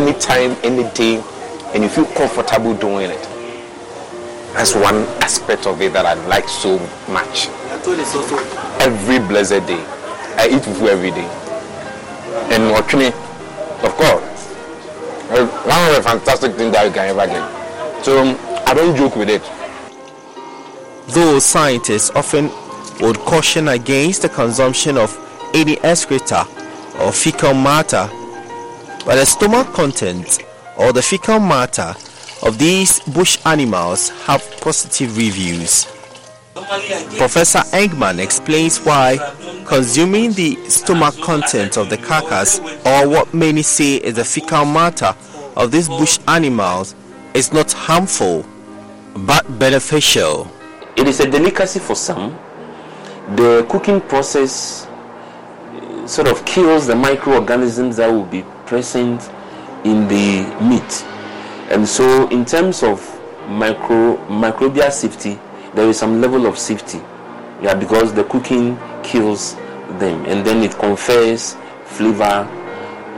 Anytime, any day, and you feel comfortable doing it. That's one aspect of it that I like so much. Every blessed day, I eat fufu every day. And watching of course, one of the fantastic things that you can ever get. So I don't joke with it. Though scientists often would caution against the consumption of any excreta or fecal matter, but the stomach contents or the fecal matter of these bush animals have positive reviews. Professor Engman explains why consuming the stomach content of the carcass, or what many say is the fecal matter of these bush animals, is not harmful but beneficial. It is a delicacy for some. The cooking process uh, sort of kills the microorganisms that will be present in the meat. And so, in terms of micro microbial safety, there is some level of safety. Yeah, because the cooking kills them and then it confers flavor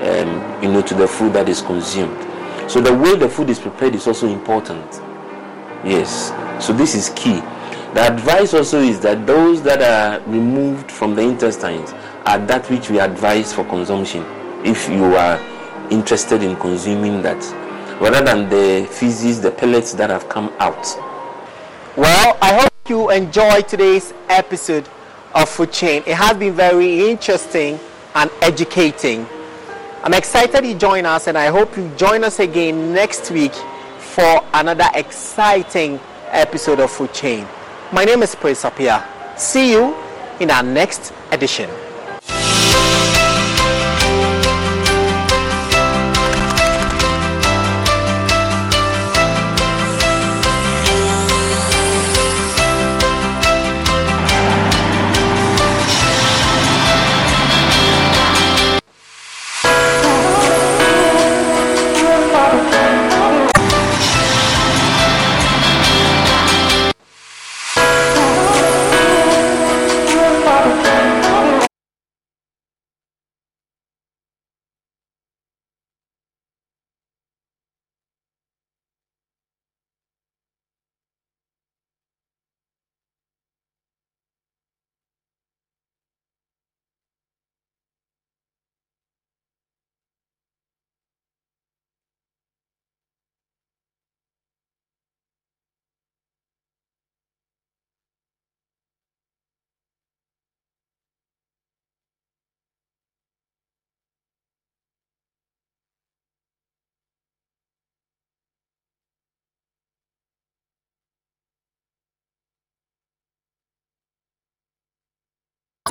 um, you know to the food that is consumed. So the way the food is prepared is also important. Yes. So this is key. The advice also is that those that are removed from the intestines are that which we advise for consumption if you are interested in consuming that rather than the feces, the pellets that have come out. Well, I hope you enjoyed today's episode of Food Chain. It has been very interesting and educating. I'm excited you join us, and I hope you join us again next week for another exciting episode of Food Chain. My name is Praise Apia. See you in our next edition.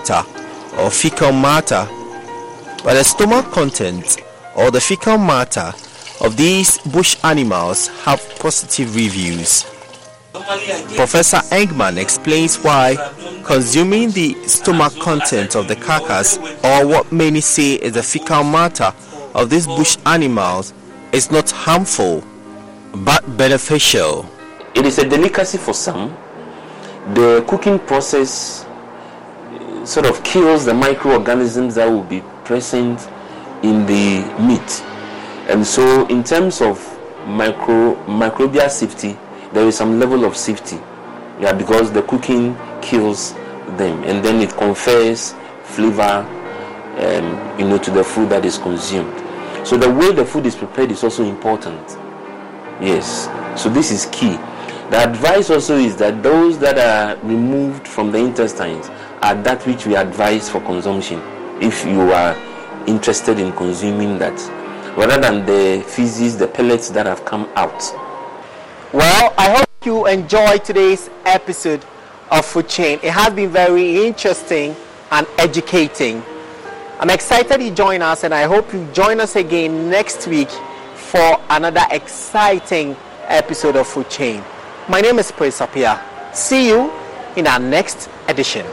Or fecal matter, but the stomach contents or the fecal matter of these bush animals have positive reviews. Professor Engman explains why consuming the stomach contents of the carcass, or what many say is the fecal matter of these bush animals, is not harmful but beneficial. It is a delicacy for some. The cooking process sort of kills the microorganisms that will be present in the meat. And so, in terms of micro microbial safety, there is some level of safety. Yeah, because the cooking kills them and then it confers flavor um, you know to the food that is consumed. So the way the food is prepared is also important. Yes. So this is key. The advice also is that those that are removed from the intestines are that which we advise for consumption if you are interested in consuming that rather than the feces, the pellets that have come out. Well, I hope you enjoyed today's episode of Food Chain. It has been very interesting and educating. I'm excited you join us, and I hope you join us again next week for another exciting episode of Food Chain. My name is Prince Apia. See you in our next edition.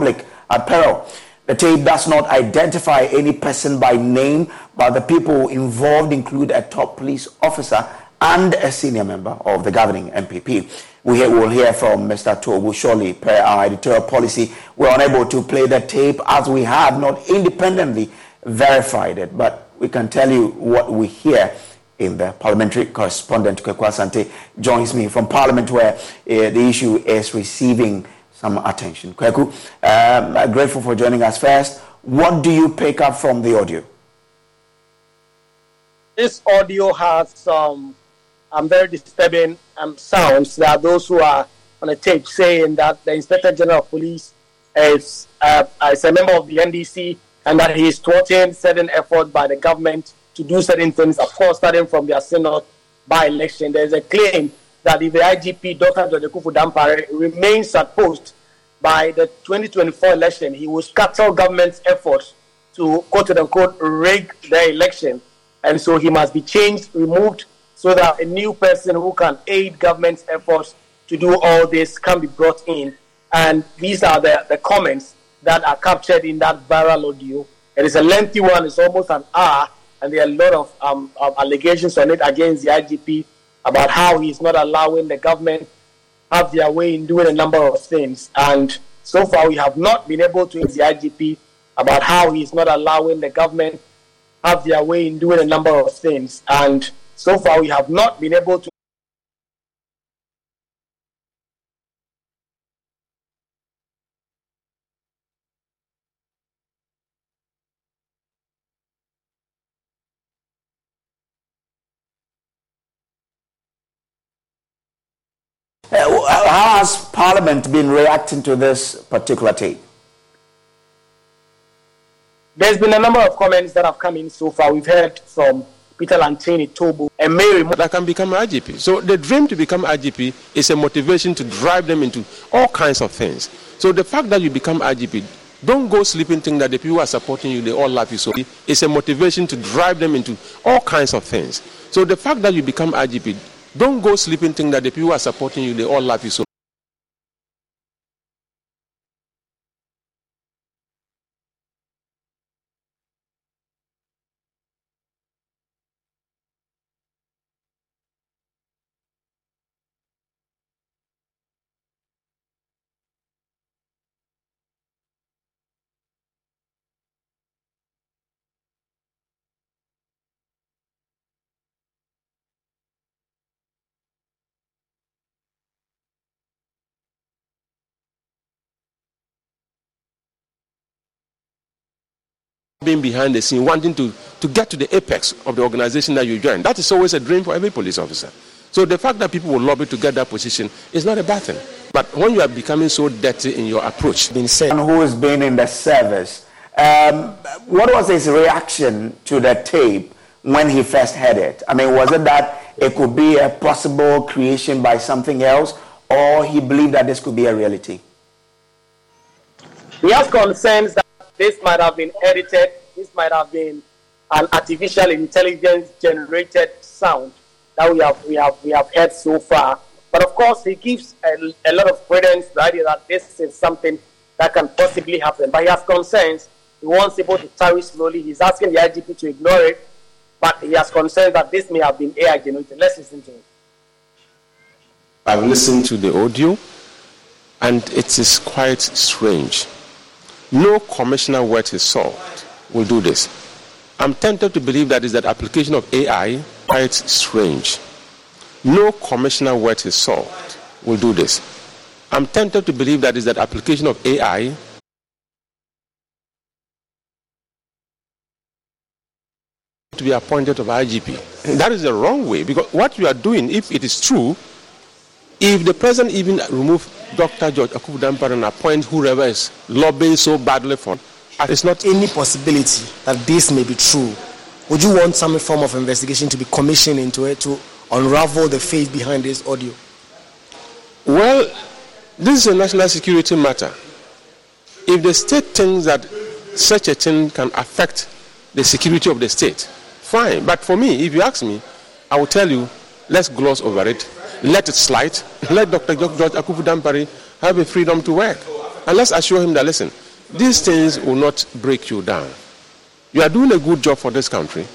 Public at peril. The tape does not identify any person by name, but the people involved include a top police officer and a senior member of the governing NPP. We will hear from Mr. Toobu shortly. Per our editorial policy, we're unable to play the tape as we have not independently verified it, but we can tell you what we hear in the parliamentary correspondent Kweku Asante joins me from Parliament where uh, the issue is receiving some attention. Kweku, um, grateful for joining us first. What do you pick up from the audio? This audio has some um, very disturbing um, sounds. There are those who are on a tape saying that the Inspector General of Police is, uh, is a member of the NDC and that he is thwarting certain efforts by the government to do certain things, of course, starting from the Assin North by election. There's a claim that if the IGP, Dr. Dodekufu Dampare, remains at post by the 2024 election, he will scuttle government's efforts to quote unquote rig the election. And so he must be changed, removed, so that a new person who can aid government's efforts to do all this can be brought in. And these are the, the comments that are captured in that viral audio. It is a lengthy one, it's almost an hour, and there are a lot of, um, of allegations on it against the IGP about how he's not allowing the government have their way in doing a number of things. And so far, we have not been able to the IGP about how he's not allowing the government have their way in doing a number of things. And so far, we have not been able to Uh, how has Parliament been reacting to this particular tape? There's been a number of comments that have come in so far. We've heard from Peter Lanchene, Toobu, and Mary. That can become IGP. So the dream to become IGP is a motivation to drive them into all kinds of things. So the fact that you become IGP, don't go sleeping thinking that the people who are supporting you, they all love you. So it's a motivation to drive them into all kinds of things. So the fact that you become IGP, don't go sleeping thinking that the people who are supporting you, they all love you. So being behind the scene, wanting to, to get to the apex of the organization that you join. That is always a dream for every police officer. So the fact that people will lobby to get that position is not a bad thing. But when you are becoming so dirty in your approach, being said, who has been in the service, um, what was his reaction to the tape when he first heard it? I mean, was it that it could be a possible creation by something else, or he believed that this could be a reality? He has concerns that this might have been edited. This might have been an artificial intelligence generated sound that we have we have we have heard so far. But of course, he gives a, a lot of credence to the idea that this is something that can possibly happen. But he has concerns. He wants people to tarry slowly. He's asking the IGP to ignore it. But he has concerns that this may have been AI generated. Let's listen to him. I've listened to the audio, and it is quite strange. No commissioner worth is salt will do this. I'm tempted to believe that is that application of AI quite strange. No commissioner worth his salt will do this. I'm tempted to believe that is that application of AI to be appointed of IGP. That is the wrong way because what you are doing, if it is true, if the president even remove Dr. George Akuffo Dampare and appoint whoever is lobbying so badly for, it's not any possibility that this may be true. Would you want some form of investigation to be commissioned into it to unravel the face behind this audio? Well, this is a national security matter. If the state thinks that such a thing can affect the security of the state, fine. But for me, if you ask me, I will tell you, let's gloss over it let it slide. Let Dr. George Akuffo Dampare have a freedom to work. And let's assure him that, listen, these things will not break you down. You are doing a good job for this country,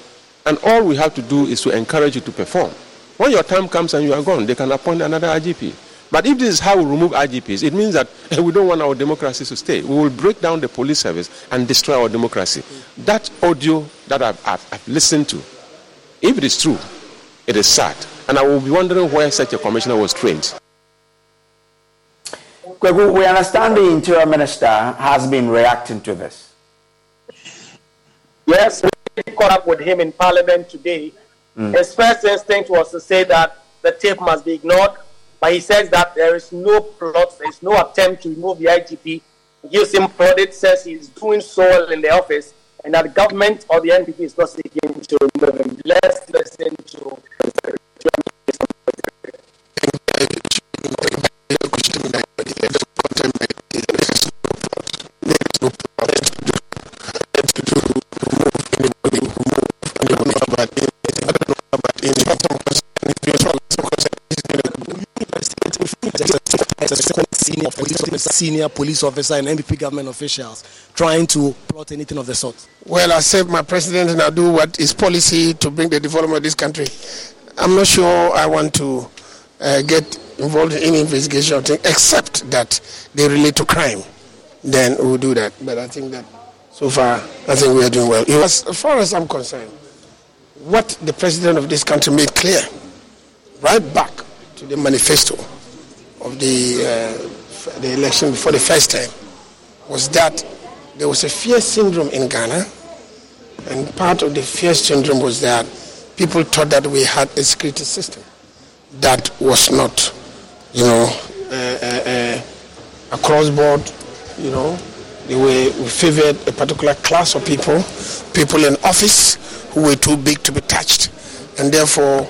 and all we have to do is to encourage you to perform. When your time comes and you are gone, they can appoint another IGP. But if this is how we remove IGPs, it means that we don't want our democracy to stay. We will break down the police service and destroy our democracy. That audio that I've, I've, I've listened to, if it is true, it is sad. And I will be wondering where such a commissioner was trained. We understand the interior minister has been reacting to this. Yes, we caught up with him in parliament today. Mm. His first instinct was to say that the tape must be ignored, but he says that there is no plot, there is no attempt to remove the IGP gives him credit, says he's doing so well in the office, and that the government or the NPP is not seeking to remove him. Let's listen to senior police, senior police officer and NPP government officials trying to plot anything of the sort? Well, I serve my president and I do what is policy to bring the development of this country. I'm not sure I want to uh, get involved in any investigation thing, except that they relate to crime. Then we'll do that. But I think that so far, I think we are doing well. As far as I'm concerned, what the president of this country made clear, right back to the manifesto of the uh, the election before the first time, was that there was a fear syndrome in Ghana, and part of the fear syndrome was that people thought that we had a security system that was not, you know, uh, uh, uh across board, you know, we favored a particular class of people, people in office who were too big to be touched, and therefore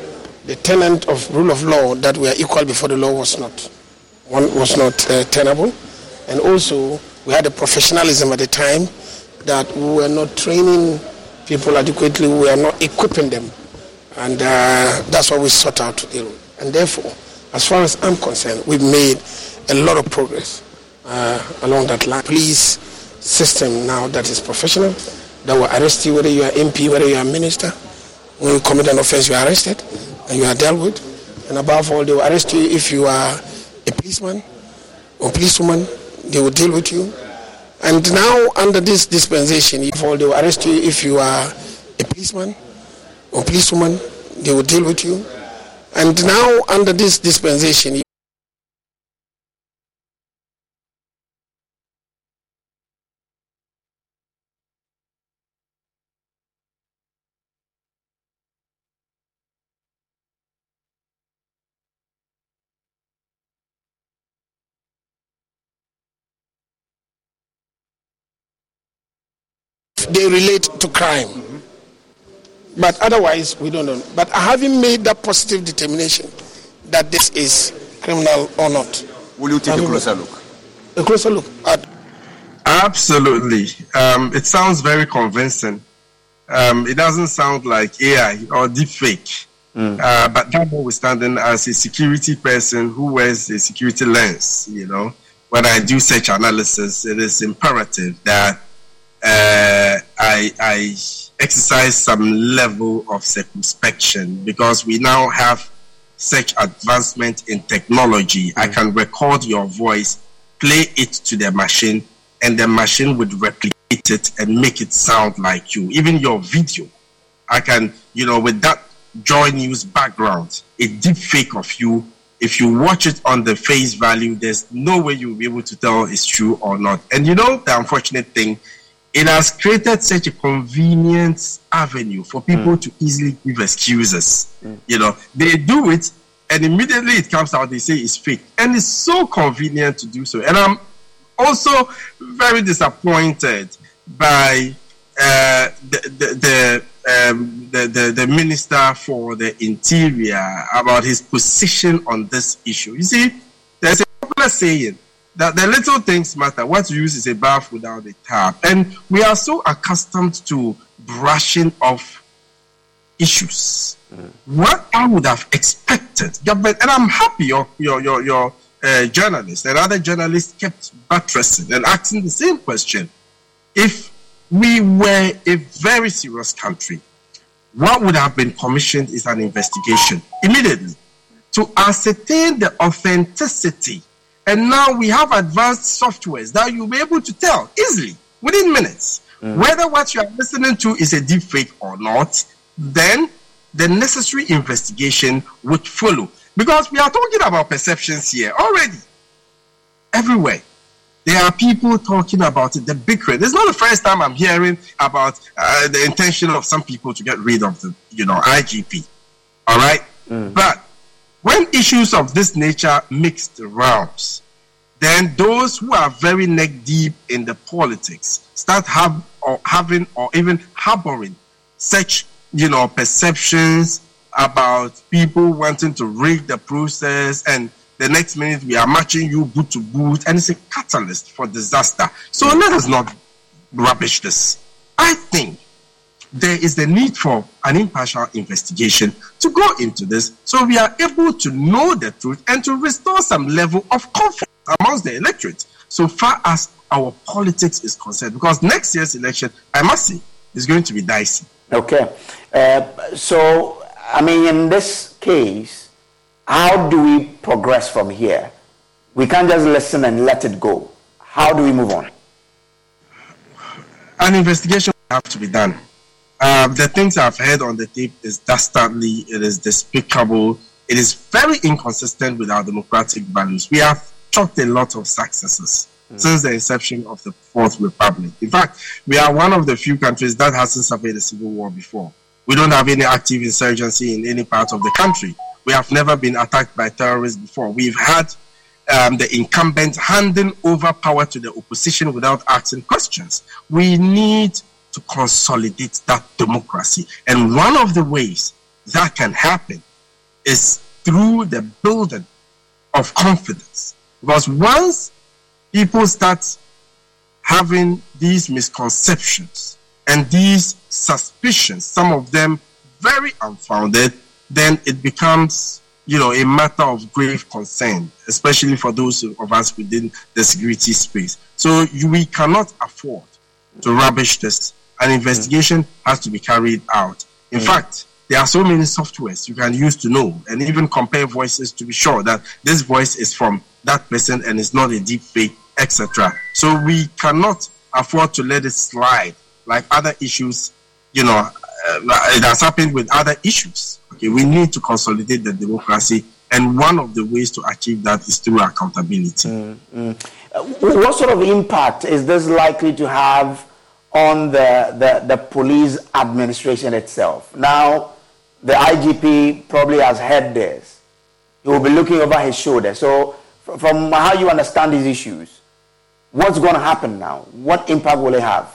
the tenant of rule of law that we are equal before the law was not one was not uh, tenable, and also we had a professionalism at the time that we were not training people adequately, we were not equipping them and uh, that's what we sought out to deal with. And therefore, as far as I'm concerned, we've made a lot of progress uh, along that line. Police system now that is professional, that will arrest you whether you are MP, whether you are minister. When you commit an offense, you are arrested and you are dealt with. And above all, they will arrest you if you are a policeman or policewoman. They will deal with you. And now, under this dispensation, if they will arrest you if you are a policeman or policewoman, they will deal with you. And now, under this dispensation, they relate to crime. But otherwise, we don't know. But having made that positive determination that this is criminal or not. Will you take a closer look? A closer look at. Absolutely. Um, it sounds very convincing. Um, it doesn't sound like AI or deepfake. Mm. Uh, but that notwithstanding, as a security person who wears a security lens, you know, when I do such analysis, it is imperative that uh, I, I exercise some level of circumspection because we now have such advancement in technology. Mm-hmm. I can record your voice, play it to the machine, and the machine would replicate it and make it sound like you. Even your video, I can, you know, with that Joy News background, a deep fake of you. If you watch it on the face value, there's no way you'll be able to tell it's true or not. And you know, the unfortunate thing it has created such a convenient avenue for people mm. to easily give excuses. Mm. You know, they do it and immediately it comes out, they say it's fake. And it's so convenient to do so. And I'm also very disappointed by uh, the, the, the um, the, the, the minister for the interior about his position on this issue. You see, there's a popular saying that the little things matter. What you use is a bath without a tap. And we are so accustomed to brushing off issues. Mm. What I would have expected, and I'm happy your your your, your uh, journalist and other journalists kept buttressing and asking the same question. If we were a very serious country, what would have been commissioned is an investigation immediately to ascertain the authenticity and now we have advanced softwares that you'll be able to tell easily within minutes mm. whether what you are listening to is a deep fake or not. Then the necessary investigation would follow. Because we are talking about perceptions here already. Everywhere. There are people talking about it, the bickering. It's not the first time I'm hearing about uh, the intention of some people to get rid of the, you know, IGP. All right? Mm. But when issues of this nature mix the rounds, then those who are very neck deep in the politics start have or having or even harboring such you know perceptions about people wanting to rig the process and the next minute we are matching you boot to boot and it's a catalyst for disaster. So let us not rubbish this. I think there is the need for an impartial investigation to go into this so we are able to know the truth and to restore some level of confidence amongst the electorate so far as our politics is concerned. Because next year's election, I must say, is going to be dicey. Okay. Uh, so, I mean, in this case, how do we progress from here? We can't just listen and let it go. How do we move on? An investigation have to be done. Uh, the things I've heard on the tape is dastardly, it is despicable, it is very inconsistent with our democratic values. We have chalked a lot of successes mm. since the inception of the Fourth Republic. In fact, we are one of the few countries that hasn't suffered a civil war before. We don't have any active insurgency in any part of the country. We have never been attacked by terrorists before. We've had um, the incumbent handing over power to the opposition without asking questions. We need to consolidate that democracy. And one of the ways that can happen is through the building of confidence because once people start having these misconceptions and these suspicions, some of them very unfounded, then it becomes, you know, a matter of grave concern, especially for those of us within the security space. So we cannot afford to rubbish this. An investigation mm. has to be carried out. In mm. fact, there are so many softwares you can use to know and even compare voices to be sure that this voice is from that person and it's not a deep fake, etc. So we cannot afford to let it slide like other issues, you know, uh, it has happened with other issues. Okay, we need to consolidate the democracy, and one of the ways to achieve that is through accountability. Mm, mm. What sort of impact is this likely to have on the, the, the police administration itself? Now, the IGP probably has heard this. He will be looking over his shoulder. So, from how you understand these issues, what's going to happen now? What impact will it have?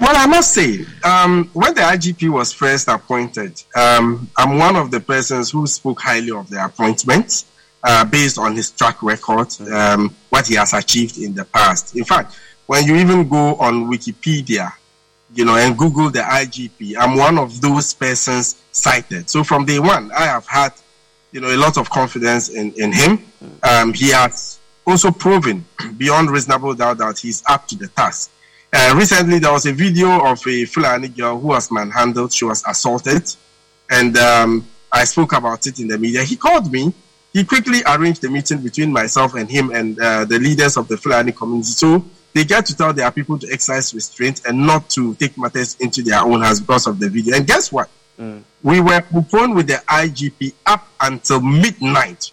Well, I must say, um, when the IGP was first appointed, um, I'm one of the persons who spoke highly of the appointment uh, based on his track record, um, what he has achieved in the past. In fact, when you even go on Wikipedia, you know, and Google the IGP, I'm one of those persons cited. So from day one, I have had you know, a lot of confidence in, in him. Um, he has also proven beyond reasonable doubt that he's up to the task. Uh, recently, there was a video of a Fulani girl who was manhandled. She was assaulted. And um, I spoke about it in the media. He called me. He quickly arranged a meeting between myself and him and uh, the leaders of the Fulani community. So they get to tell their people to exercise restraint and not to take matters into their own hands because of the video. And guess what? Mm. We were on with the IGP up until midnight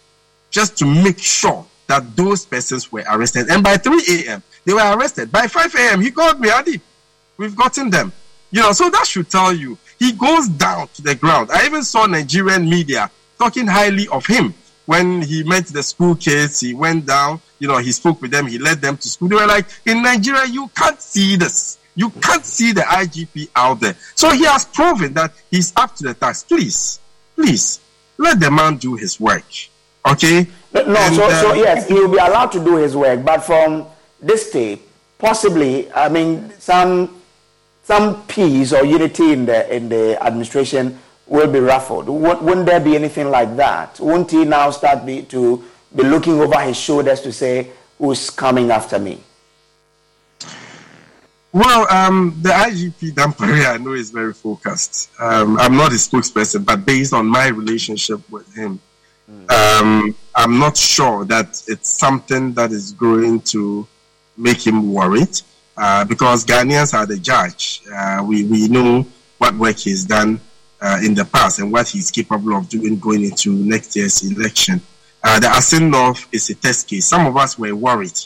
just to make sure that those persons were arrested. And by 3 a.m., they were arrested. By 5 a.m., he called me, Adi, we've gotten them. You know, so that should tell you he goes down to the ground. I even saw Nigerian media talking highly of him when he met the school kids. He went down, you know, he spoke with them, he led them to school. They were like, in Nigeria, you can't see this. You can't see the IGP out there. So he has proven that he's up to the task. Please, please, let the man do his work. Okay? No, and, so, uh, so yes, he will be allowed to do his work, but from this tape, possibly, I mean, some some peace or unity in the in the administration will be ruffled. Wouldn't there be anything like that? Wouldn't he now start be, to be looking over his shoulders to say, who's coming after me? Well, um, the IGP Dampare I know is very focused. Um, I'm not a spokesperson, but based on my relationship with him, um, I'm not sure that it's something that is going to make him worried uh, because Ghanaians are the judge. Uh, we, we know what work he's done uh, in the past and what he's capable of doing going into next year's election. Uh, the Assin North is a test case. Some of us were worried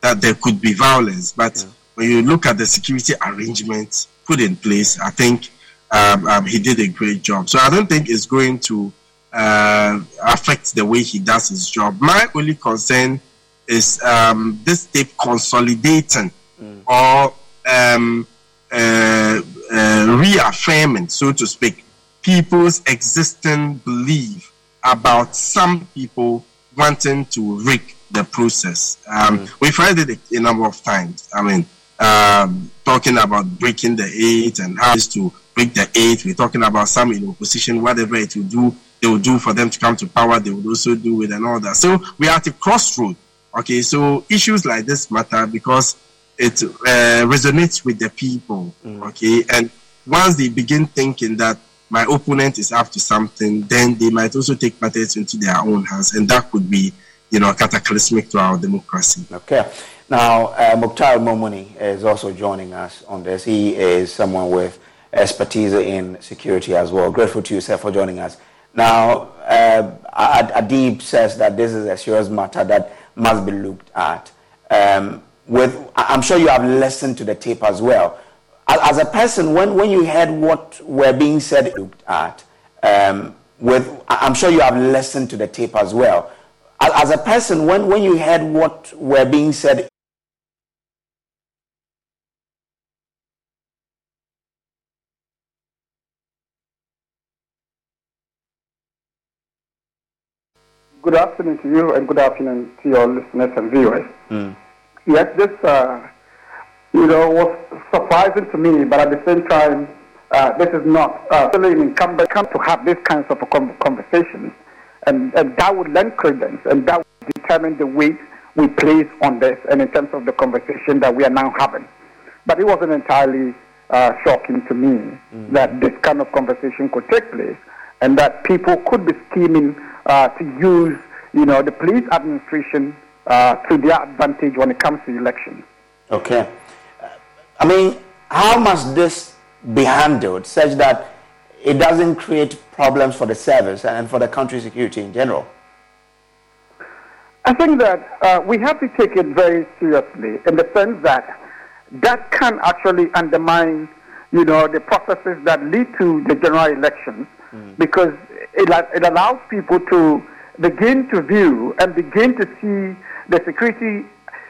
that there could be violence, but yeah when you look at the security arrangements put in place, I think um, um, he did a great job. So I don't think it's going to uh, affect the way he does his job. My only concern is um, this tape consolidating mm. or um, uh, uh, reaffirming, so to speak, people's existing belief about some people wanting to rig the process. Um, mm. We've heard it a, a, number of times. I mean, um, talking about breaking the eight and how to break the eight. We're talking about some in opposition, whatever it will do, they will do for them to come to power, they will also do it and all that. So we are at a crossroad. Okay, so issues like this matter because it uh, resonates with the people. Mm. Okay, and once they begin thinking that my opponent is up to something, then they might also take matters into their own hands, and that could be, you know, cataclysmic to our democracy. Okay. Now, uh, Mukhtar Mumuni is also joining us on this. He is someone with expertise in security as well. Grateful to you, sir, for joining us. Now, uh, Adib says that this is a serious matter that must be looked at. Um, with, I'm sure you have listened to the tape as well as a person, when, when you heard what were being said, looked at, um, with, I'm sure you have listened to the tape as well. As a person, when, when you heard what were being said, Good afternoon to you and good afternoon to your listeners and viewers. Mm. Yes, this uh, you know, was surprising to me, but at the same time, uh, this is not uh, really incumbent to have these kinds of conversations, and, and that would lend credence, and that would determine the weight we place on this, and in terms of the conversation that we are now having. But it wasn't entirely uh, shocking to me mm-hmm. that this kind of conversation could take place, and that people could be scheming uh, to use, you know, the police administration uh, to their advantage when it comes to elections. Okay. I mean, how must this be handled such that it doesn't create problems for the service and for the country's security in general? I think that uh, we have to take it very seriously in the sense that that can actually undermine, you know, the processes that lead to the general elections mm. because it, it allows people to begin to view and begin to see the security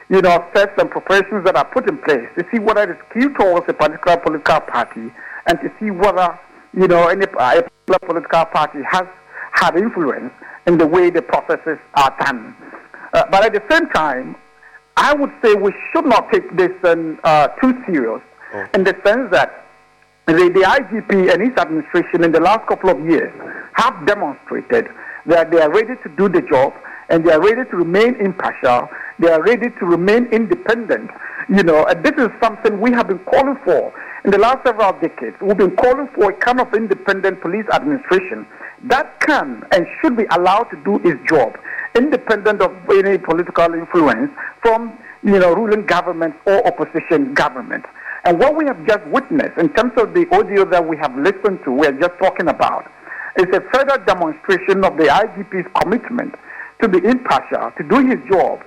you know, steps and preparations that are put in place to see whether it is skewed towards a particular political party and to see whether, you know, any a particular political party has had influence in the way the processes are done. Uh, but at the same time, I would say we should not take this um, uh, too serious oh. in the sense that the, the IGP and his administration in the last couple of years have demonstrated that they are ready to do the job and they are ready to remain impartial. They are ready to remain independent. You know, and this is something we have been calling for in the last several decades. We've been calling for a kind of independent police administration that can and should be allowed to do its job, independent of any political influence from you know ruling government or opposition government. And what we have just witnessed in terms of the audio that we have listened to, we are just talking about, is a further demonstration of the IGP's commitment to be impartial, to do his job,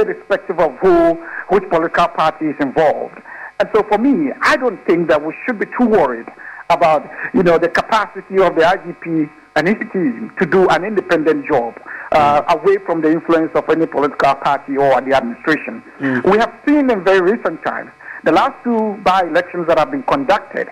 irrespective of who, which political party is involved. And so for me, I don't think that we should be too worried about, you know, the capacity of the IGP and his team to do an independent job uh, mm. away from the influence of any political party or the administration. Mm. We have seen in very recent times the last two by-elections that have been conducted,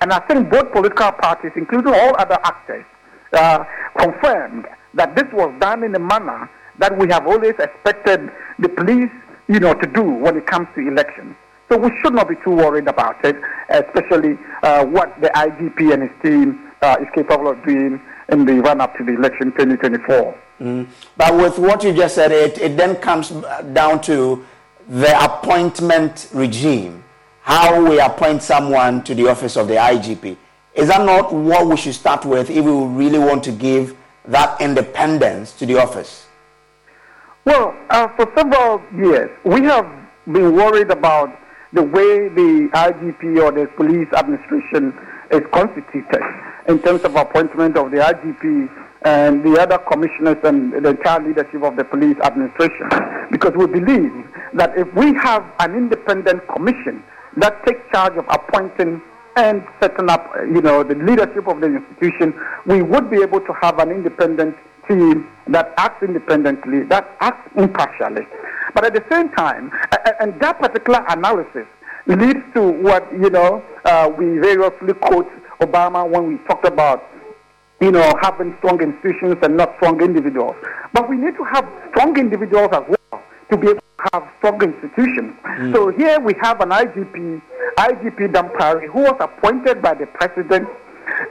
and I think both political parties, including all other actors, uh, confirmed that this was done in a manner that we have always expected the police, you know, to do when it comes to elections. So we should not be too worried about it, especially uh, what the IGP and his team uh, is capable of doing in the run-up to the election 2024. Mm. But with what you just said, it, it then comes down to the appointment regime, how we appoint someone to the office of the IGP. Is that not what we should start with if we really want to give that independence to the office? Well, uh, for several years, we have been worried about the way the IGP or the police administration is constituted in terms of appointment of the IGP and the other commissioners and the entire leadership of the police administration. Because we believe that if we have an independent commission that takes charge of appointing and setting up, you know, the leadership of the institution, we would be able to have an independent team that acts independently, that acts impartially. But at the same time, and that particular analysis leads to what, you know, uh, we variously quote Obama when we talked about, you know, having strong institutions and not strong individuals. But we need to have strong individuals as well to be able to have strong institutions. Mm. So here we have an IGP, IGP Dampare, who was appointed by the president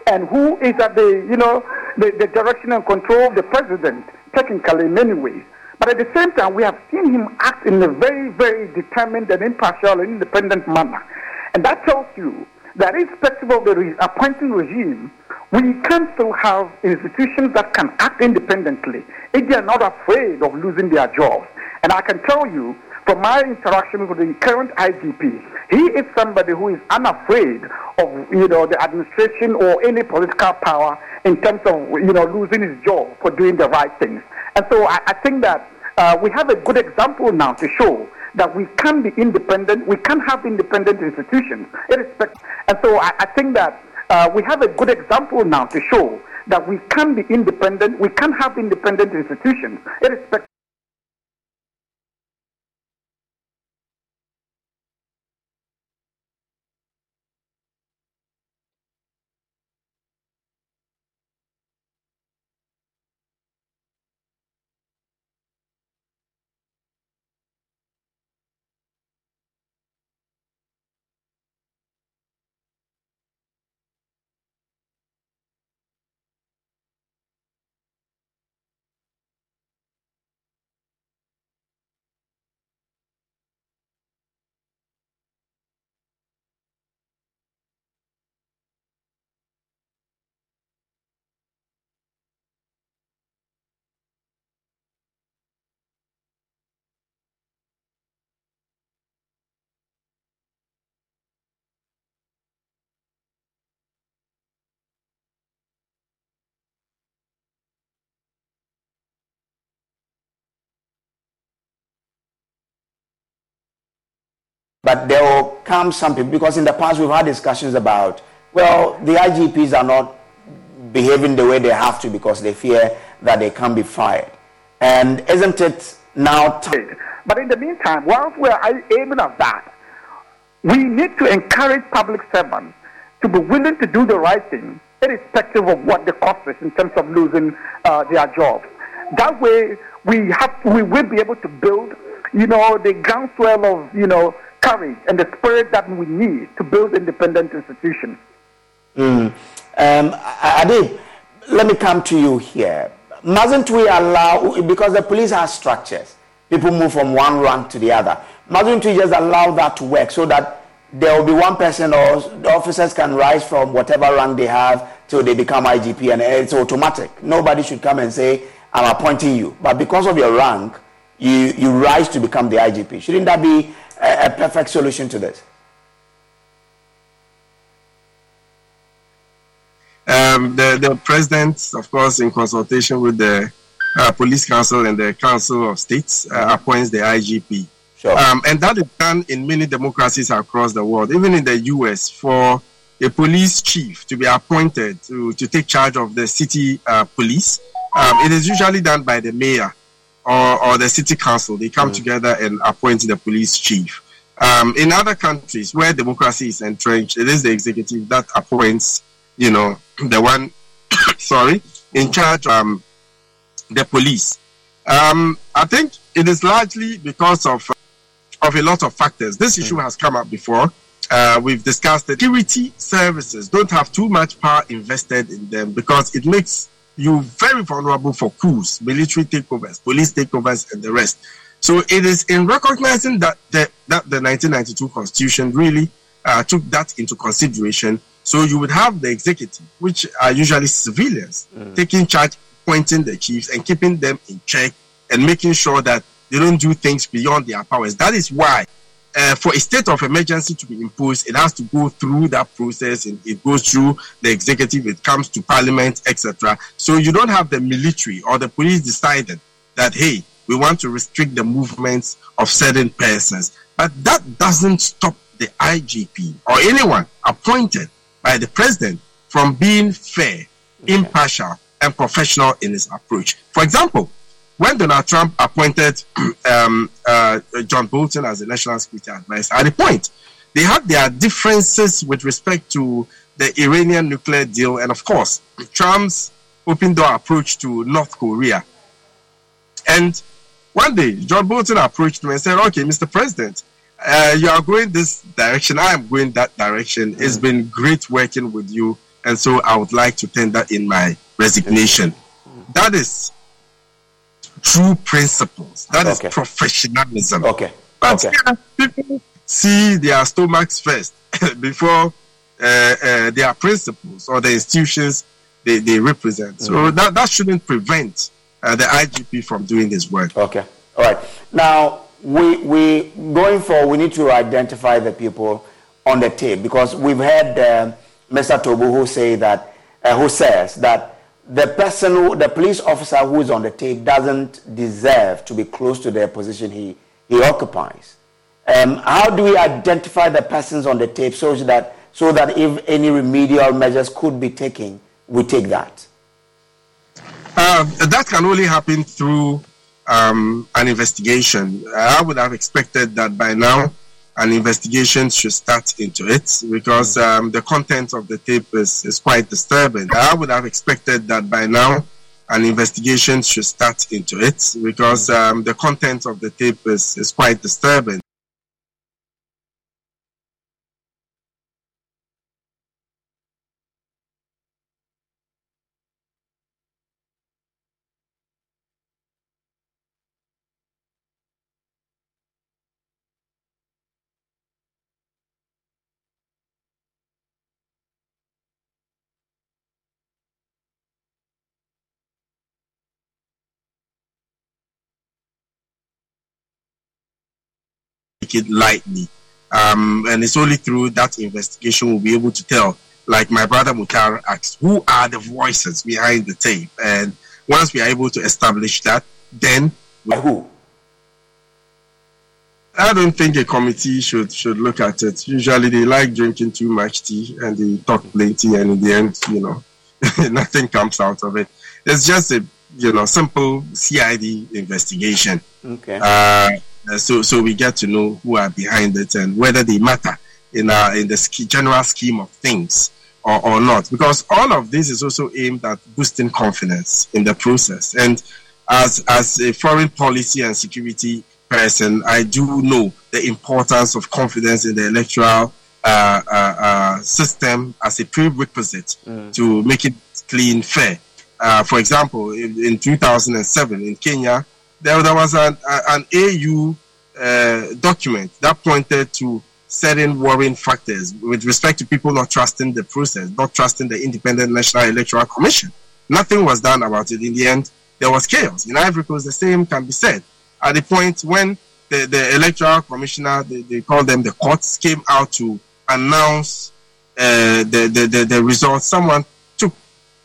and who is at the, you know, the, the direction and control of the president, technically in many ways. But at the same time, we have seen him act in a very, very determined and impartial and independent manner. And that tells you that irrespective of the re- appointing regime, we can still have institutions that can act independently if they are not afraid of losing their jobs. And I can tell you from my interaction with the current IGP, he is somebody who is unafraid of you know the administration or any political power in terms of you know losing his job for doing the right things. And so I, I think that uh, we have a good example now to show that we can be independent, we can have independent institutions. And so I, I think that uh, we have a good example now to show that we can be independent, we can have independent institutions, irrespective. But there will come some people, because in the past we've had discussions about, well, the IGPs are not behaving the way they have to because they fear that they can be fired. And isn't it now time? But in the meantime, whilst we are aiming at that, we need to encourage public servants to be willing to do the right thing, irrespective of what the cost is in terms of losing uh, their jobs. That way, we have we will be able to build, you know, the groundswell of you know courage and the spirit that we need to build independent institutions. Mm. Um, Adib, let me come to you here. Mustn't we allow, because the police has structures, people move from one rank to the other. Mustn't we just allow that to work so that there will be one person or the officers can rise from whatever rank they have till they become IGP and it's automatic. Nobody should come and say, I'm appointing you. But because of your rank, you, you rise to become the IGP. Shouldn't that be a, a perfect solution to this? Um, the, the president, of course, in consultation with the uh, police council and the council of states, uh, mm-hmm. appoints the IGP. Sure. Um, and that is done in many democracies across the world, even in the US, for a police chief to be appointed to, to take charge of the city uh, police. Um, it is usually done by the mayor or, or the city council. They come mm. together and appoint the police chief. Um, in other countries where democracy is entrenched, it is the executive that appoints, you know, the one, sorry, in charge of um, the police. Um, I think it is largely because of uh, of a lot of factors. This issue mm. has come up before. Uh, we've discussed that security services don't have too much power invested in them because it makes you're very vulnerable for coups, military takeovers, police takeovers, and the rest. So it is in recognizing that the, that the 1992 Constitution really uh, took that into consideration. So you would have the executive, which are usually civilians, mm. taking charge, appointing the chiefs, and keeping them in check and making sure that they don't do things beyond their powers. That is why uh, for a state of emergency to be imposed, it has to go through that process and it goes through the executive, it comes to parliament, etc. So you don't have the military or the police decided that, hey, we want to restrict the movements of certain persons. But that doesn't stop the IGP or anyone appointed by the president from being fair, impartial, and professional in his approach. For example, when Donald Trump appointed um, uh, John Bolton as the national security advisor, at the point they had their differences with respect to the Iranian nuclear deal, and of course, Trump's open door approach to North Korea. And one day, John Bolton approached me and said, Okay, Mr. President, uh, you are going this direction. I am going that direction. Mm. It's been great working with you. And so I would like to tender in my resignation. Mm. That is true principles. That okay. is professionalism. Okay. But okay. Yeah, people see their stomachs first before uh, uh, their principles or the institutions they, they represent. Mm-hmm. So that, that shouldn't prevent uh, the IGP from doing this work. Okay. All right. Now, we, we going forward, we need to identify the people on the tape because we've had uh, Mr. Toobu who say that, uh, who says that the person, who, the police officer who is on the tape doesn't deserve to be close to the position he, he occupies. Um, how do we identify the persons on the tape so that, so that if any remedial measures could be taken, we take that? Uh, that can only happen through um, an investigation. I would have expected that by now an investigation should start into it because um, the content of the tape is, is quite disturbing. I would have expected that by now an investigation should start into it because um, the content of the tape is, is quite disturbing. Take it lightly. Um, and it's only through that investigation we'll be able to tell. Like my brother Mukhtar asked, who are the voices behind the tape? And once we are able to establish that, then we, who? I don't think a committee should should look at it. Usually they like drinking too much tea and they talk plenty, and in the end, you know, nothing comes out of it. It's just a you know simple CID investigation. Okay. Uh, uh, so so we get to know who are behind it and whether they matter in uh, in the general scheme of things or, or not. Because all of this is also aimed at boosting confidence in the process. And as as a foreign policy and security person, I do know the importance of confidence in the electoral uh, uh, uh system as a prerequisite mm. to make it clean, fair. Uh, for example, in, in 2007 in Kenya, there, there was an, an AU uh, document that pointed to certain worrying factors with respect to people not trusting the process, not trusting the Independent National Electoral Commission. Nothing was done about it. In the end, there was chaos. In Ivory Coast, the same can be said. At the point when the, the Electoral Commissioner, they, they call them the courts, came out to announce uh, the, the, the, the results, someone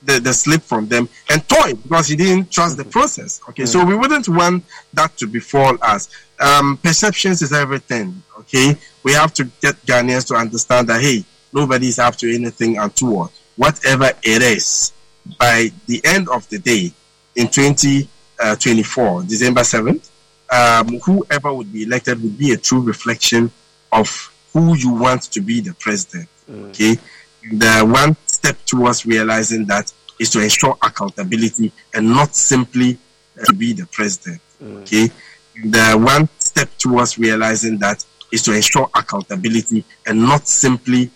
the, the slip from them and tore it because he didn't trust the process. Okay, mm. so we wouldn't want that to befall us. Um, perceptions is everything. Okay, we have to get Ghanaians to understand that hey, nobody is up to anything untoward. Whatever it is, by the end of the day, in 2024, uh, December 7th, um, whoever would be elected would be a true reflection of who you want to be the president. Mm. Okay, the one step towards realizing that is to ensure accountability and not simply uh, to be the president. Mm. Okay, the one step towards realizing that is to ensure accountability and not simply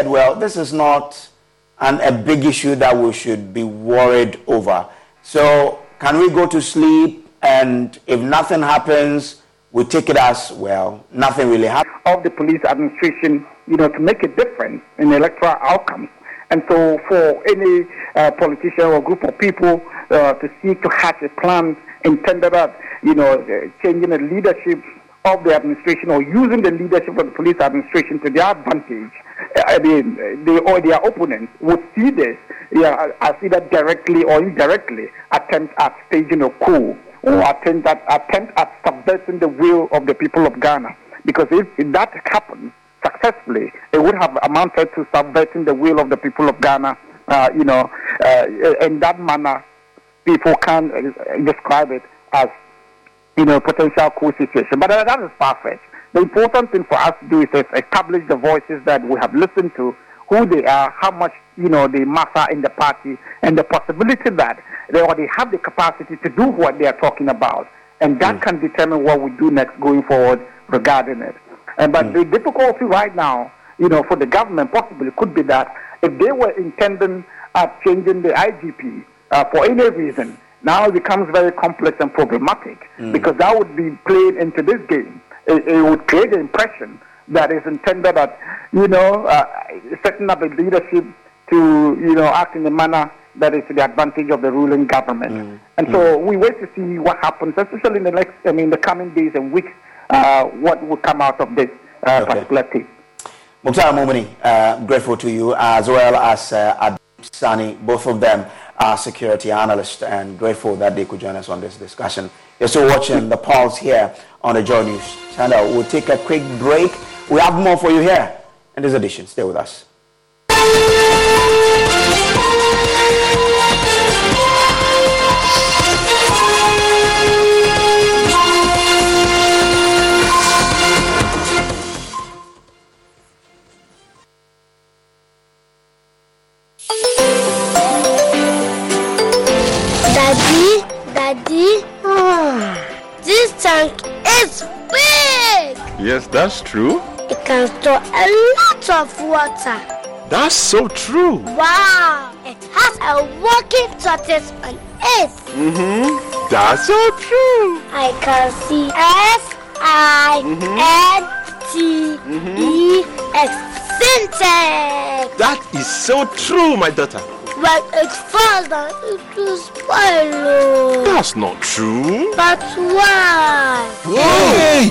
said, well, this is not an, a big issue that we should be worried over. So, can we go to sleep and if nothing happens, we take it as, well, nothing really happened? Of the police administration, you know, to make a difference in electoral outcomes. And so, for any uh, politician or group of people uh, to seek to hatch a plan intended at, you know, uh, changing the leadership of the administration or using the leadership of the police administration to their advantage, I mean, they or their opponents would see this yeah, as either directly or indirectly attempt at staging a coup or attempt at, attempt at subverting the will of the people of Ghana. Because if, if that happens successfully, it would have amounted to subverting the will of the people of Ghana, uh, you know, uh, in that manner, people can uh, describe it as you know, potential coup situation. But uh, that is far-fetched. The important thing for us to do is to establish the voices that we have listened to, who they are, how much, you know, they matter in the party, and the possibility that they, they have the capacity to do what they are talking about. And that mm. can determine what we do next going forward regarding it. And, but mm. the difficulty right now, you know, for the government possibly could be that if they were intending at changing the IGP uh, for any reason, now it becomes very complex and problematic mm. because that would be played into this game. It, it, would create an impression that is intended at, you know, uh, setting up a leadership to, you know, act in a manner that is to the advantage of the ruling government. Mm. And mm. so we wait to see what happens, especially in the next, I mean, the coming days and weeks, uh, what will come out of this uh, okay. particular case. Mukhtar Mumuni, uh, grateful to you, as well as uh, Saani, both of them are security analysts and grateful that they could join us on this discussion. You're still watching the Pulse here on the Joy News channel. We'll take a quick break. We have more for you here in this edition. Stay with us. Yes, that's true. It can store a lot of water. That's so true. Wow, it has a working tortoise on it. Mm-hmm. That's so true. I can see S I N T E X Sintex. That is so true, my daughter. But it's father, it will spoil. That's not true. But why? Hey!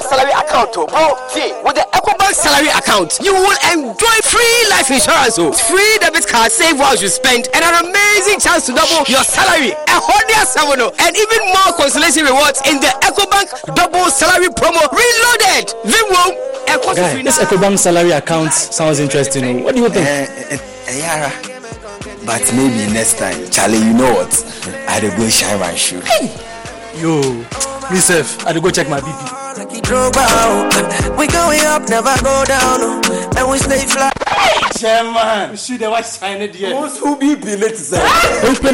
EcoBank salary account. Oh, see, with the EcoBank salary account, you will enjoy free life insurance. Oh, free debit card, save while you spend, and an amazing chance to double your salary. A hundred seven, and even more consolation rewards in the EcoBank double salary promo reloaded. Vimwo. Guy, this EcoBank salary account sounds interesting. Oh. What do you think? Uh, uh, yeah, but maybe next time, Charlie. You know what? I'd go shine my shoe. Hey. Yo, myself, I'd go check my BP. We going up, never go down, and we stay fly. Chairman, see the white sign it here. Who be Open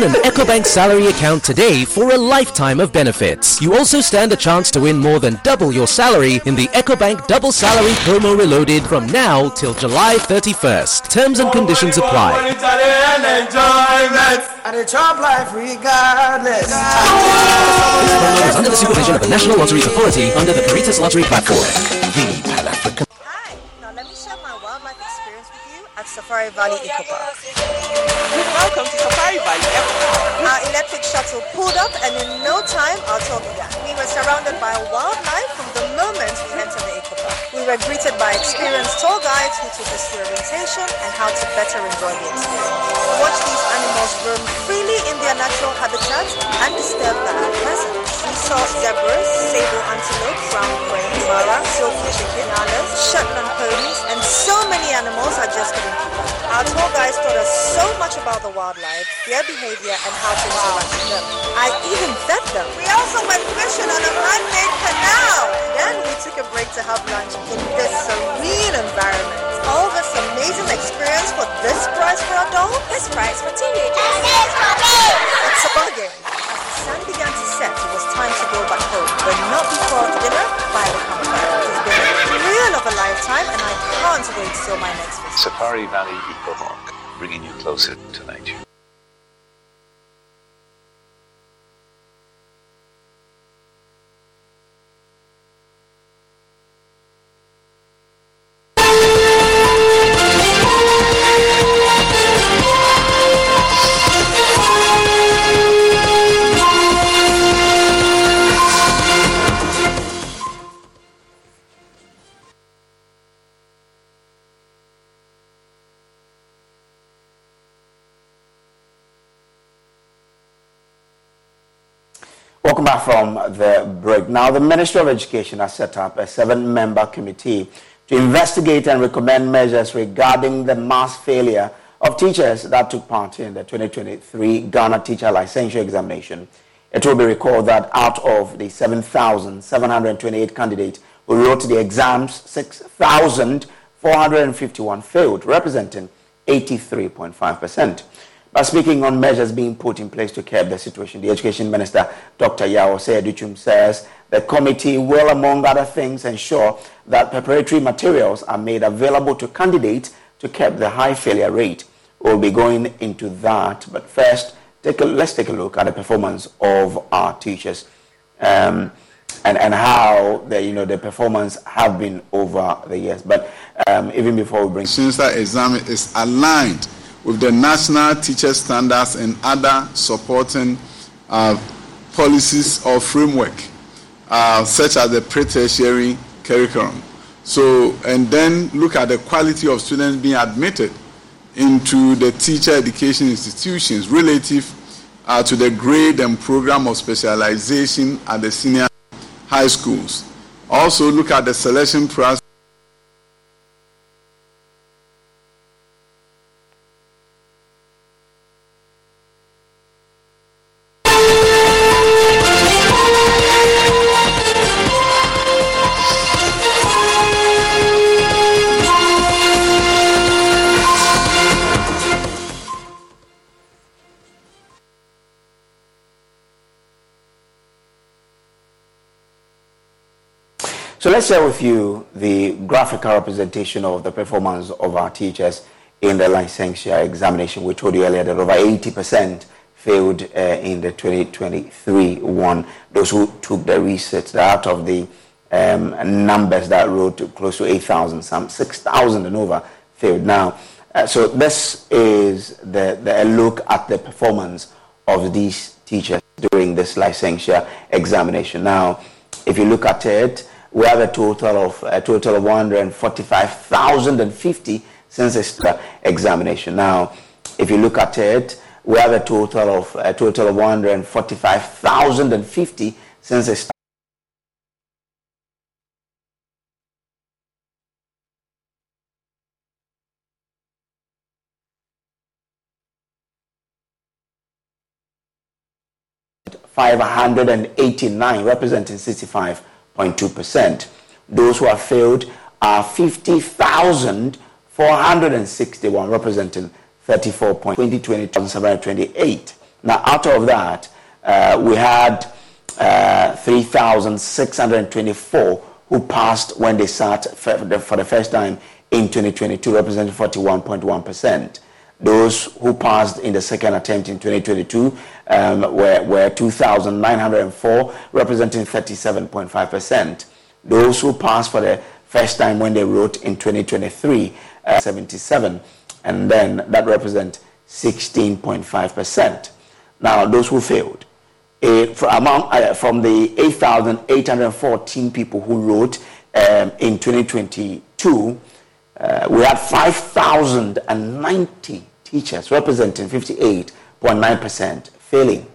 an EcoBank salary account today for a lifetime of benefits. You also stand a chance to win more than double your salary in the EcoBank Double Salary Promo Reloaded from now till July 31st. Terms and conditions apply. This promo is under the supervision of the National Lottery Authority under the Caritas Lottery platform. Safari Valley Eco Park. Welcome to Safari Valley Eco Park. Our electric shuttle pulled up, and in no time, our tour began. We were surrounded by wildlife from the moment we entered the Eco Park. We were greeted by experienced tour guides who took us through orientation and how to better enjoy the experience. Watch these animals roam freely in their natural habitat undisturbed by our presence. We saw zebras, sable antelope, brown cranes, mara, silky chicken, llamas, Shetland ponies, and so many animals I just couldn't keep up. Our tour guides taught us so much about the wildlife, their behavior, and how to interact with them. I even fed them. We also went fishing on a man-made canal. Then we took a break to have lunch in this serene environment. All this amazing experience for this price for adults, this price for teenagers. It's a bargain. As the sun began to set, it was time to go back home, but not before dinner by the campfire. It's been a thrill of a lifetime, and I can't wait till my next visit. Safari Valley Eco Park, bringing you closer to nature. Welcome back from the break. Now, the Ministry of Education has set up a seven member committee to investigate and recommend measures regarding the mass failure of teachers that took part in the 2023 Ghana Teacher Licensure Examination. It will be recalled that out of the 7,728 candidates who wrote the exams, 6,451 failed, representing 83.5%. But speaking on measures being put in place to curb the situation, the Education Minister, Dr. Yaw Osei Adutwum, says the committee will, among other things, ensure that preparatory materials are made available to candidates to curb the high failure rate. We'll be going into that, but first, take a, let's take a look at the performance of our teachers um, and, and how the, you know, the performance have been over the years. But um, even before we bring... Since that exam is aligned with the national teacher standards and other supporting uh, policies or framework, uh, such as the pre-tertiary curriculum. So, and then look at the quality of students being admitted into the teacher education institutions relative uh, to the grade and program of specialization at the senior high schools. Also, look at the selection process. Share with you the graphical representation of the performance of our teachers in the licensure examination. We told you earlier that over 80% failed uh, in the 2023 one. Those who took the research out of the um, numbers that wrote close to 8,000, some 6,000 and over failed. Now, uh, so this is the, the, look at the performance of these teachers during this licensure examination. Now, if you look at it, we have a total of a total of 145,050 since the examination. Now, if you look at it, we have a total of a total of 145,050 since the Five hundred and eighty-nine, representing sixty-five 0.2%. Those who have failed are 50,461, representing 34.2020,728. Now, out of that, uh, we had uh, 3,624 who passed when they sat for the, for the first time in 2022, representing 41.1%. Those who passed in the second attempt in 2022 um, were, were 2,904, representing 37.5%. Those who passed for the first time when they wrote in 2023, uh, 77, and then that represents 16.5%. Now, those who failed, uh, among, uh, from the 8,814 people who wrote um, in 2022, uh, we had 5,090 teachers, representing 58.9%, failing.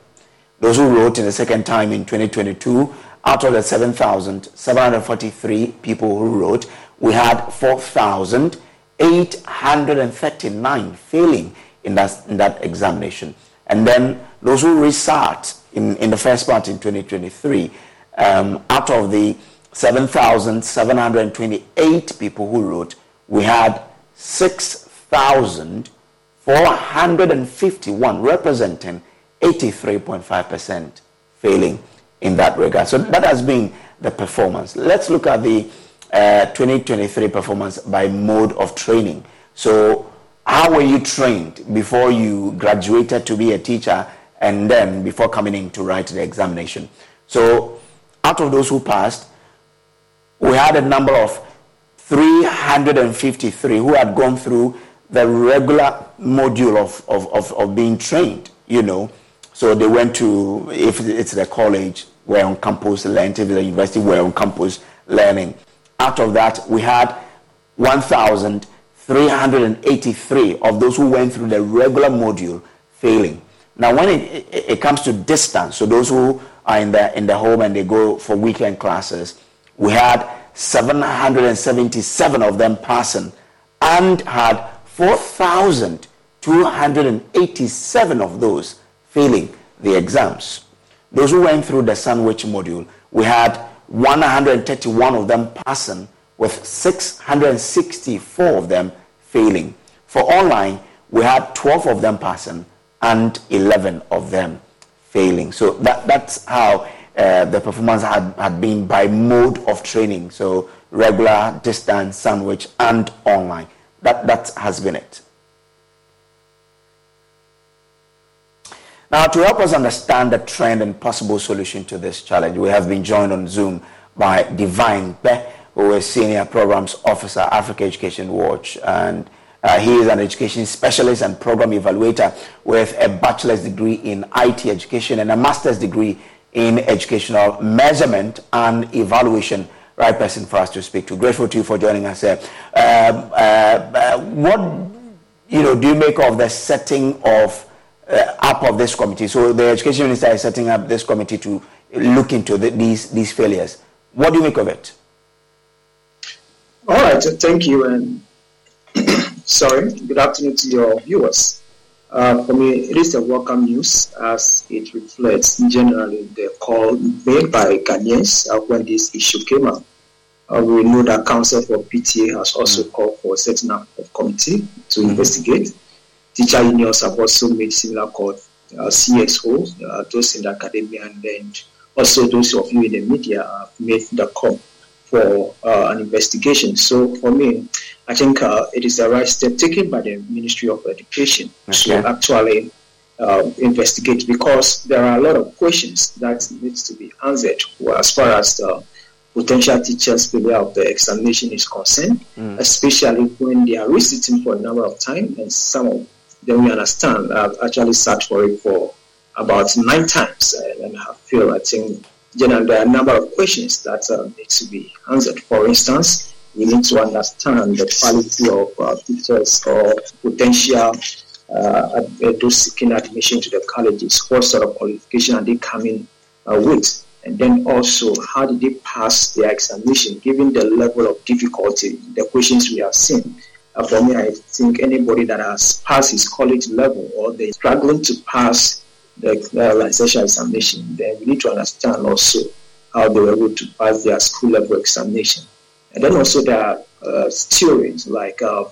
Those who wrote in the second time in 2022, out of the 7,743 people who wrote, we had 4,839 failing in that, in that examination. And then those who resat in, in the first part in 2023, um, out of the 7,728 people who wrote, we had 6,451 representing 83.5% failing in that regard. So that has been the performance. Let's look at the uh, 2023 performance by mode of training. So, how were you trained before you graduated to be a teacher and then before coming in to write the examination? So, out of those who passed, we had a number of 353 who had gone through the regular module of, of, of, of being trained, you know. So they went to, if it's the college, were on campus learning, if the university were on campus learning. Out of that, we had 1,383 of those who went through the regular module failing. Now, when it, it, it comes to distance, so those who are in the, in the home and they go for weekend classes, we had 777 of them passing and had 4,287 of those failing the exams. Those who went through the sandwich module, we had 131 of them passing with 664 of them failing. For online, we had 12 of them passing and 11 of them failing. So that, that's how uh, the performance had, had been by mode of training. So regular, distance, sandwich, and online. That, that has been it. Now, to help us understand the trend and possible solution to this challenge, we have been joined on Zoom by Divine Kpe, who is Senior Programs Officer, Africa Education Watch. And uh, he is an education specialist and program evaluator with a bachelor's degree in IT education and a master's degree in educational measurement and evaluation. Right person for us to speak to. Grateful to you for joining us. Um, uh, uh, what you know do you make of the setting of uh, up of this committee. So the education minister is setting up this committee to look into the, these these failures. What do you make of it? All right, thank you, and sorry. Good afternoon to your viewers. Uh, for me, it is a welcome news as it reflects generally the call made by Ghanaians uh, when this issue came up. Uh, we know that Council for PTA has also mm. called for setting up a committee to mm-hmm. investigate teacher unions have also made similar calls. Uh, CXO, uh, those in the academia, and then also those of you in the media have made the call for uh, an investigation. So for me, I think uh, it is the right step taken by the Ministry of Education okay. to actually uh, investigate because there are a lot of questions that needs to be answered as far as the potential teachers failure of the examination is concerned, mm. especially when they are resitting for a number of time and some of then we understand I've actually sat for it for about nine times and I feel I think there are a number of questions that uh, need to be answered. For instance, we need to understand the quality of uh, teachers or potential uh, those seeking admission to the colleges. What sort of qualification are they coming uh, with? And then also, how did they pass their examination given the level of difficulty, the questions we have seen? Uh, for me, I think anybody that has passed his college level or they're struggling to pass the uh, licensure examination, then we need to understand also how they were able to pass their school level examination. And then also there are uh, theories like uh,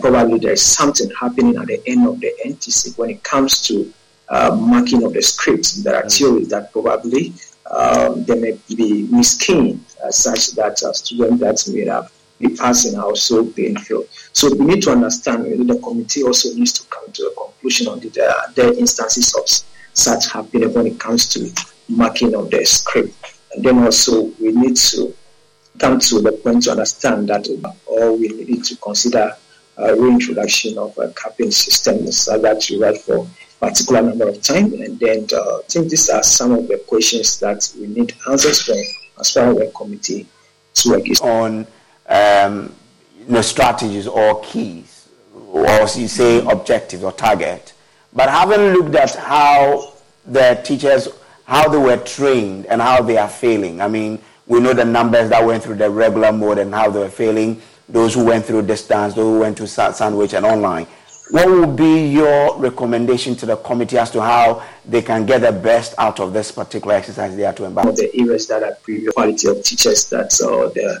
probably there's something happening at the end of the NTC when it comes to uh, marking of the scripts. There are theories that probably um, there may be miskin uh, such that a student that may have the passing are also painful. So we need to understand the committee also needs to come to a conclusion on the, the instances of such happening when it comes to marking of the script. And then also we need to come to the point to understand that or we need to consider a reintroduction of a capping system so that you write for a particular number of time. And then uh, I think these are some of the questions that we need answers for as far as the committee to work on um, you know, strategies or keys, or you say objectives or target, but haven't looked at how the teachers, how they were trained and how they are failing. I mean, we know the numbers that went through the regular mode and how they were failing. Those who went through distance, those who went to sandwich and online. What would be your recommendation to the committee as to how they can get the best out of this particular exercise they are to embark? The areas that are previous quality of teachers that uh, the,